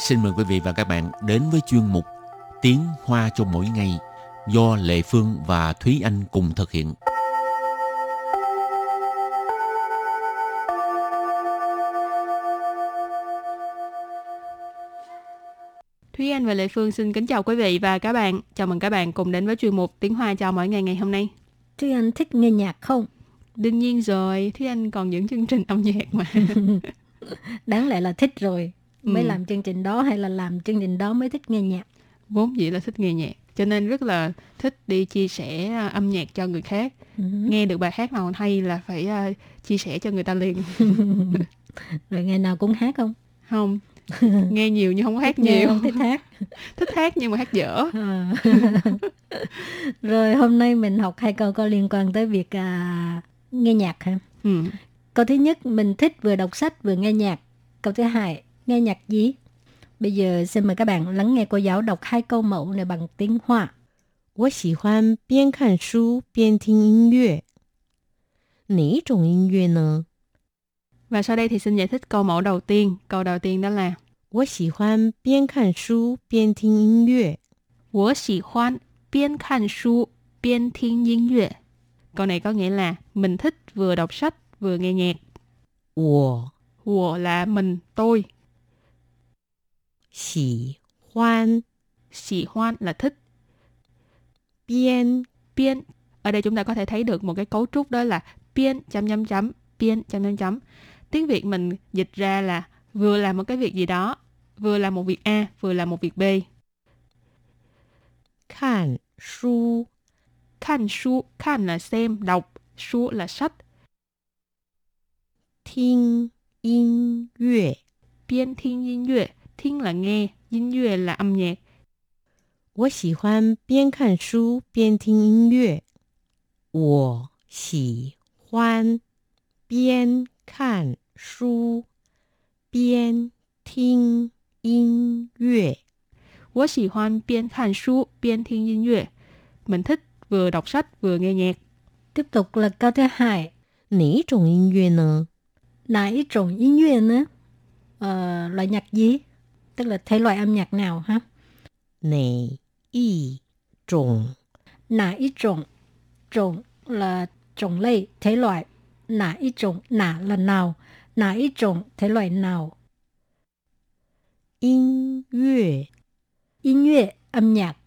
xin mời quý vị và các bạn đến với chuyên mục Tiếng Hoa cho mỗi ngày do Lệ Phương và Thúy Anh cùng thực hiện. Thúy Anh và Lệ Phương xin kính chào quý vị và các bạn. Chào mừng các bạn cùng đến với chuyên mục Tiếng Hoa cho mỗi ngày ngày hôm nay. Thúy Anh thích nghe nhạc không? Đương nhiên rồi, Thúy Anh còn những chương trình âm nhạc mà. Đáng lẽ là thích rồi. Mới ừ. làm chương trình đó hay là làm chương trình đó mới thích nghe nhạc? Vốn dĩ là thích nghe nhạc. Cho nên rất là thích đi chia sẻ à, âm nhạc cho người khác. Ừ. Nghe được bài hát nào hay là phải uh, chia sẻ cho người ta liền. rồi ngày nào cũng hát không? Không, nghe nhiều nhưng không hát nhiều không thích hát thích hát nhưng mà hát dở à. rồi hôm nay mình học hai câu có liên quan tới việc à, nghe nhạc hả ừ. câu thứ nhất mình thích vừa đọc sách vừa nghe nhạc câu thứ hai nghe nhạc gì bây giờ xin mời các bạn lắng nghe cô giáo đọc hai câu mẫu này bằng tiếng hoa 我喜欢边看书边听音乐。哪一种音乐呢？và sau đây thì xin giải thích câu mẫu đầu tiên. Câu đầu tiên đó là 我喜欢边看书边听音乐。我喜欢边看书边听音乐. Câu này có nghĩa là mình thích vừa đọc sách vừa nghe nhạc. 我我 là mình, tôi. 喜欢 Xì hoan là thích. Biên Biên Ở đây chúng ta có thể thấy được một cái cấu trúc đó là Biên chấm chấm chấm Biên chấm chấm chấm. Tiếng Việt mình dịch ra là Vừa làm một cái việc gì đó Vừa làm một việc A Vừa làm một việc B. Khan su. Khan su Khan là xem, đọc. Su là sách. Thiên yên yue. Biên thiên yên yue. thính là nghe, yên yue là âm nhạc. 我喜欢边看书边听音乐。我喜欢边看书边听音乐。我喜欢边看书边听音乐。Mình thích vừa đọc sách vừa nghe nhạc. Tiếp tục là câu thứ hai. 哪一种音乐呢？哪一种音乐呢？Ờ, loại nhạc gì? Tức là thể loại âm nhạc nào ha? 哪一种？哪一种？种 là chủng loại, thể loại. 哪一种 nả là nào, 哪一种 thể loại nào. 音乐音乐 âm nhạc.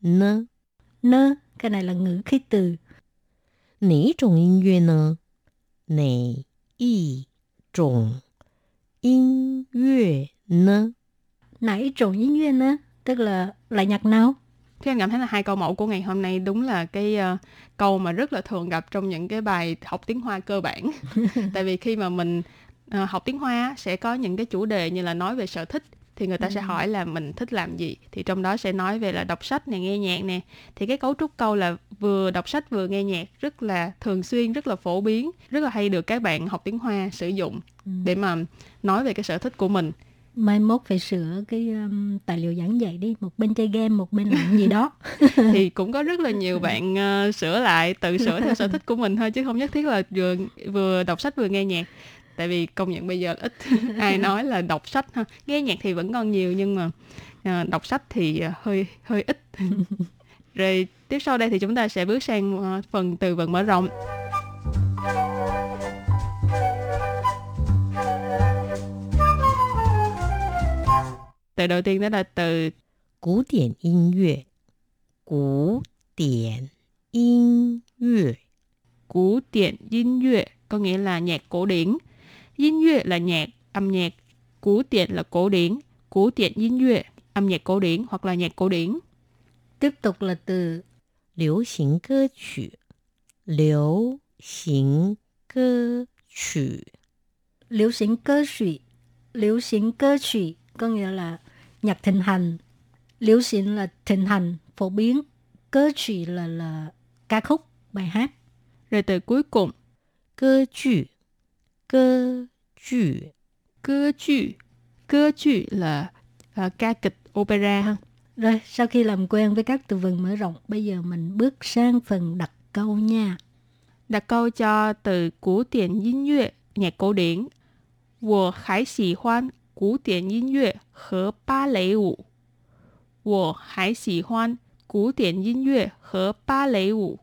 Nơ Nơ, cái này là ngữ khí từ. 哪一种音乐呢？哪一种 音乐呢？哪一种音乐呢？Tức là loại nhạc nào? Thế anh cảm thấy là hai câu mẫu của ngày hôm nay đúng là cái uh, câu mà rất là thường gặp trong những cái bài học tiếng Hoa cơ bản. Tại vì khi mà mình uh, học tiếng Hoa sẽ có những cái chủ đề như là nói về sở thích thì người ta ừ. sẽ hỏi là mình thích làm gì? Thì trong đó sẽ nói về là đọc sách này nghe nhạc nè. Thì cái cấu trúc câu là vừa đọc sách vừa nghe nhạc rất là thường xuyên rất là phổ biến rất là hay được các bạn học tiếng hoa sử dụng ừ. để mà nói về cái sở thích của mình. Mai mốt phải sửa cái um, tài liệu giảng dạy đi một bên chơi game một bên làm gì đó. Thì cũng có rất là nhiều bạn uh, sửa lại tự sửa theo sở thích của mình thôi chứ không nhất thiết là vừa vừa đọc sách vừa nghe nhạc tại vì công nhận bây giờ ít ai nói là đọc sách ha. Nghe nhạc thì vẫn còn nhiều nhưng mà à, đọc sách thì à, hơi hơi ít. Rồi tiếp sau đây thì chúng ta sẽ bước sang à, phần từ vựng mở rộng. Từ đầu tiên đó là từ cổ điển âm nhạc cổ điển âm nhạc cổ điển âm nhạc có nghĩa là nhạc cổ điển. 音乐 là nhạc, âm nhạc. Cổ điển là cổ điển. Cổ điển 音乐 âm nhạc cổ điển hoặc là nhạc cổ điển. Tiếp tục là từ 流行歌曲流行歌曲 Liễu xính cơ thủy Liễu xính cơ thủy có nghĩa là nhạc thịnh hành liễu xịn là thịnh hành phổ biến cơ chỉ là là ca khúc bài hát rồi từ cuối cùng cơ剧 cơ剧cơ剧cơ剧là uh, ca kịch opera ha rồi sau khi làm quen với các từ vựng mở rộng bây giờ mình bước sang phần đặt câu nha đặt câu cho từ cổ điển 音乐 nhạc cổ điển 我还喜欢 古典音乐和芭蕾舞。我还喜欢古典音乐和芭蕾舞.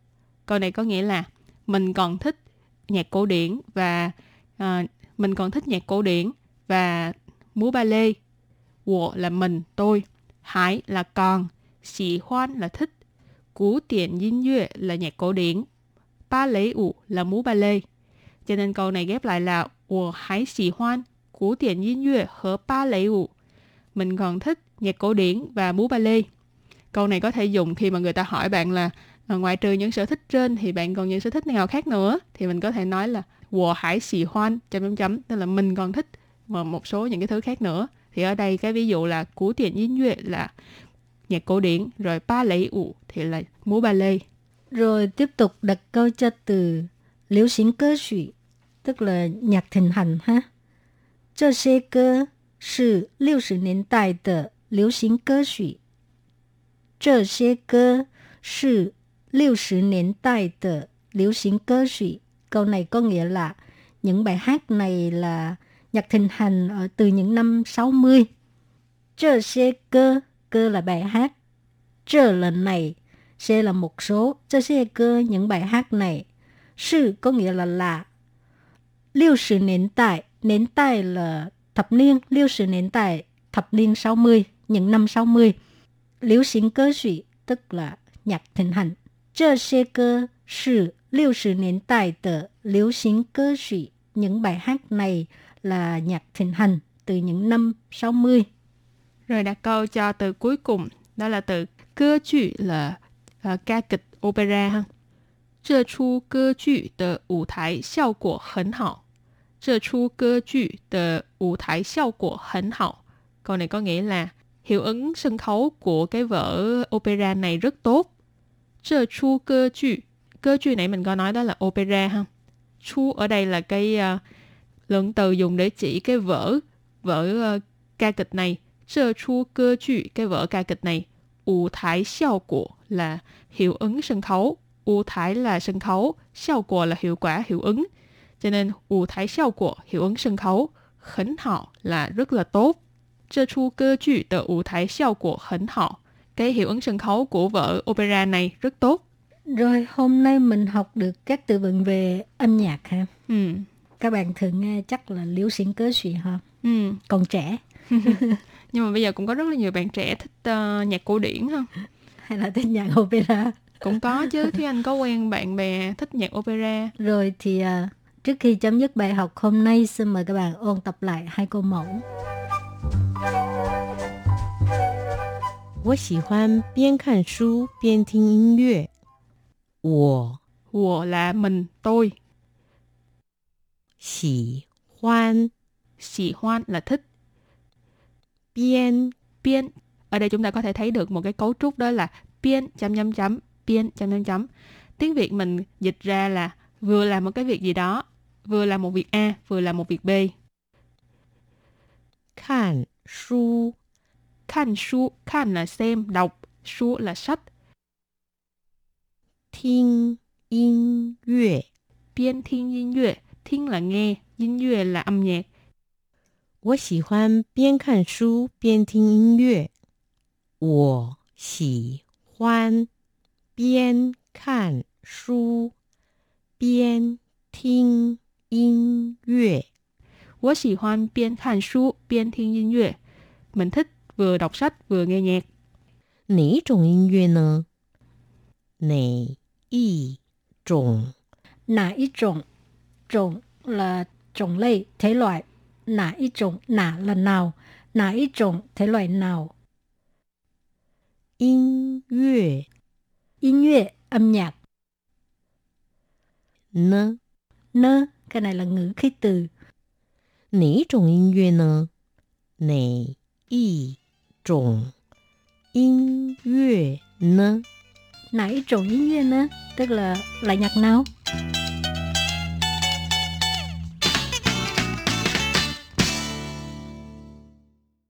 Câu này có nghĩa là mình còn thích nhạc cổ điển và à, mình còn thích nhạc cổ điển và múa ba lê. Wo là mình, tôi. Hải là còn. Xì hoan là thích. Cú tiện dinh yue là nhạc cổ điển. Ba lễ ủ là múa ba lê. Cho nên câu này ghép lại là Wo hãy xì hoan cú tiền yin yue 和 ba ủ. Mình còn thích nhạc cổ điển và múa ba lê. Câu này có thể dùng khi mà người ta hỏi bạn là ờ, ngoài trừ những sở thích trên thì bạn còn những sở thích nào khác nữa thì mình có thể nói là wo hải xì hoan chấm chấm chấm tức là mình còn thích và một số những cái thứ khác nữa thì ở đây cái ví dụ là cú tiền yin yue là nhạc cổ điển rồi ba lễ ủ thì là múa ba lê rồi tiếp tục đặt câu cho từ liễu xính cơ sĩ tức là nhạc thịnh hành ha 这些歌是六十年代的流行歌曲。这些歌是六十年代的流行歌曲。 Câu này có nghĩa là những bài hát này là nhạc thịnh hành ở từ những năm 60. Chơ xe cơ, cơ là bài hát. Chơ lần này, xe là một số. Chơ xe cơ, những bài hát này. Sư có nghĩa là là. Liêu sử nến tại, nến tại là thập niên, liêu sử nến tại thập niên 60, những năm 60. Liêu sinh cơ sĩ, tức là nhạc thịnh hành. Chơ xe cơ, sự 60 niên 代的流行歌曲. Những bài hát này là nhạc thịnh hành từ những năm 60. Rồi đặt câu cho từ cuối cùng, đó là từ cơ chữ là uh, ca kịch opera ha. 这出歌剧的舞台效果很好。这出歌剧的舞台效果很好. Câu này có nghĩa là hiệu ứng sân khấu của cái vở opera này rất tốt. 这出歌剧 cơ剧nãy mình có nói đó là opera ha. Chu ở đây là cái uh, lượng từ dùng để chỉ cái vở vở uh, ca kịch này. Trơ chu cơ剧cái vở ca kịch này. Ủ thái xiao của là hiệu ứng sân khấu. Ủ thái là sân khấu, xiao của là hiệu quả hiệu ứng. Cho nên ủ thái xiao của hiệu ứng sân khấu. Khẩn hảo là rất là tốt. Trơ chu cơ剧tờ ủ thái xiao của khẩn hảo. Cái hiệu ứng sân khấu của vở opera này rất tốt. Rồi hôm nay mình học được các từ vựng về âm nhạc ha. Ừ. Các bạn thường nghe chắc là liễu xỉn cớ suy ha. Ừ. Còn trẻ. Nhưng mà bây giờ cũng có rất là nhiều bạn trẻ thích uh, nhạc cổ điển ha. Hay là thích nhạc opera. Cũng có chứ, Thúy Anh có quen bạn bè thích nhạc opera. Rồi thì uh, trước khi chấm dứt bài học hôm nay xin mời các bạn ôn tập lại hai câu mẫu. 我喜欢边看书边听音乐。 我我 là mình tôi. Xỉ hoan xỉ hoan là thích. Biên biên ở đây chúng ta có thể thấy được một cái cấu trúc đó là biên chấm chấm chấm biên chấm chấm chấm. Tiếng Việt mình dịch ra là vừa làm một cái việc gì đó, vừa làm một việc A, vừa làm một việc B. Khan su Khan su Khan là xem, đọc, su là sách, 听音乐 Biên thiên yin yue, thiên là nghe, yin yue là âm nhạc. 我喜欢边看书边听音乐。我喜欢边看书边听音乐。我喜欢边看书边听音乐。Mình thích vừa đọc sách vừa nghe nhạc. 哪种音乐呢？哪 一种？哪一种？种 là chủng loại, thể loại. Nà ý chủng, nà là nào. Nà ý chủng, thể loại nào. 音乐 音乐, âm nhạc. 呢？ Nơ, cái này là ngữ khí từ. 哪种音乐呢？哪一种音乐呢？ Nà tức là loại nhạc nào?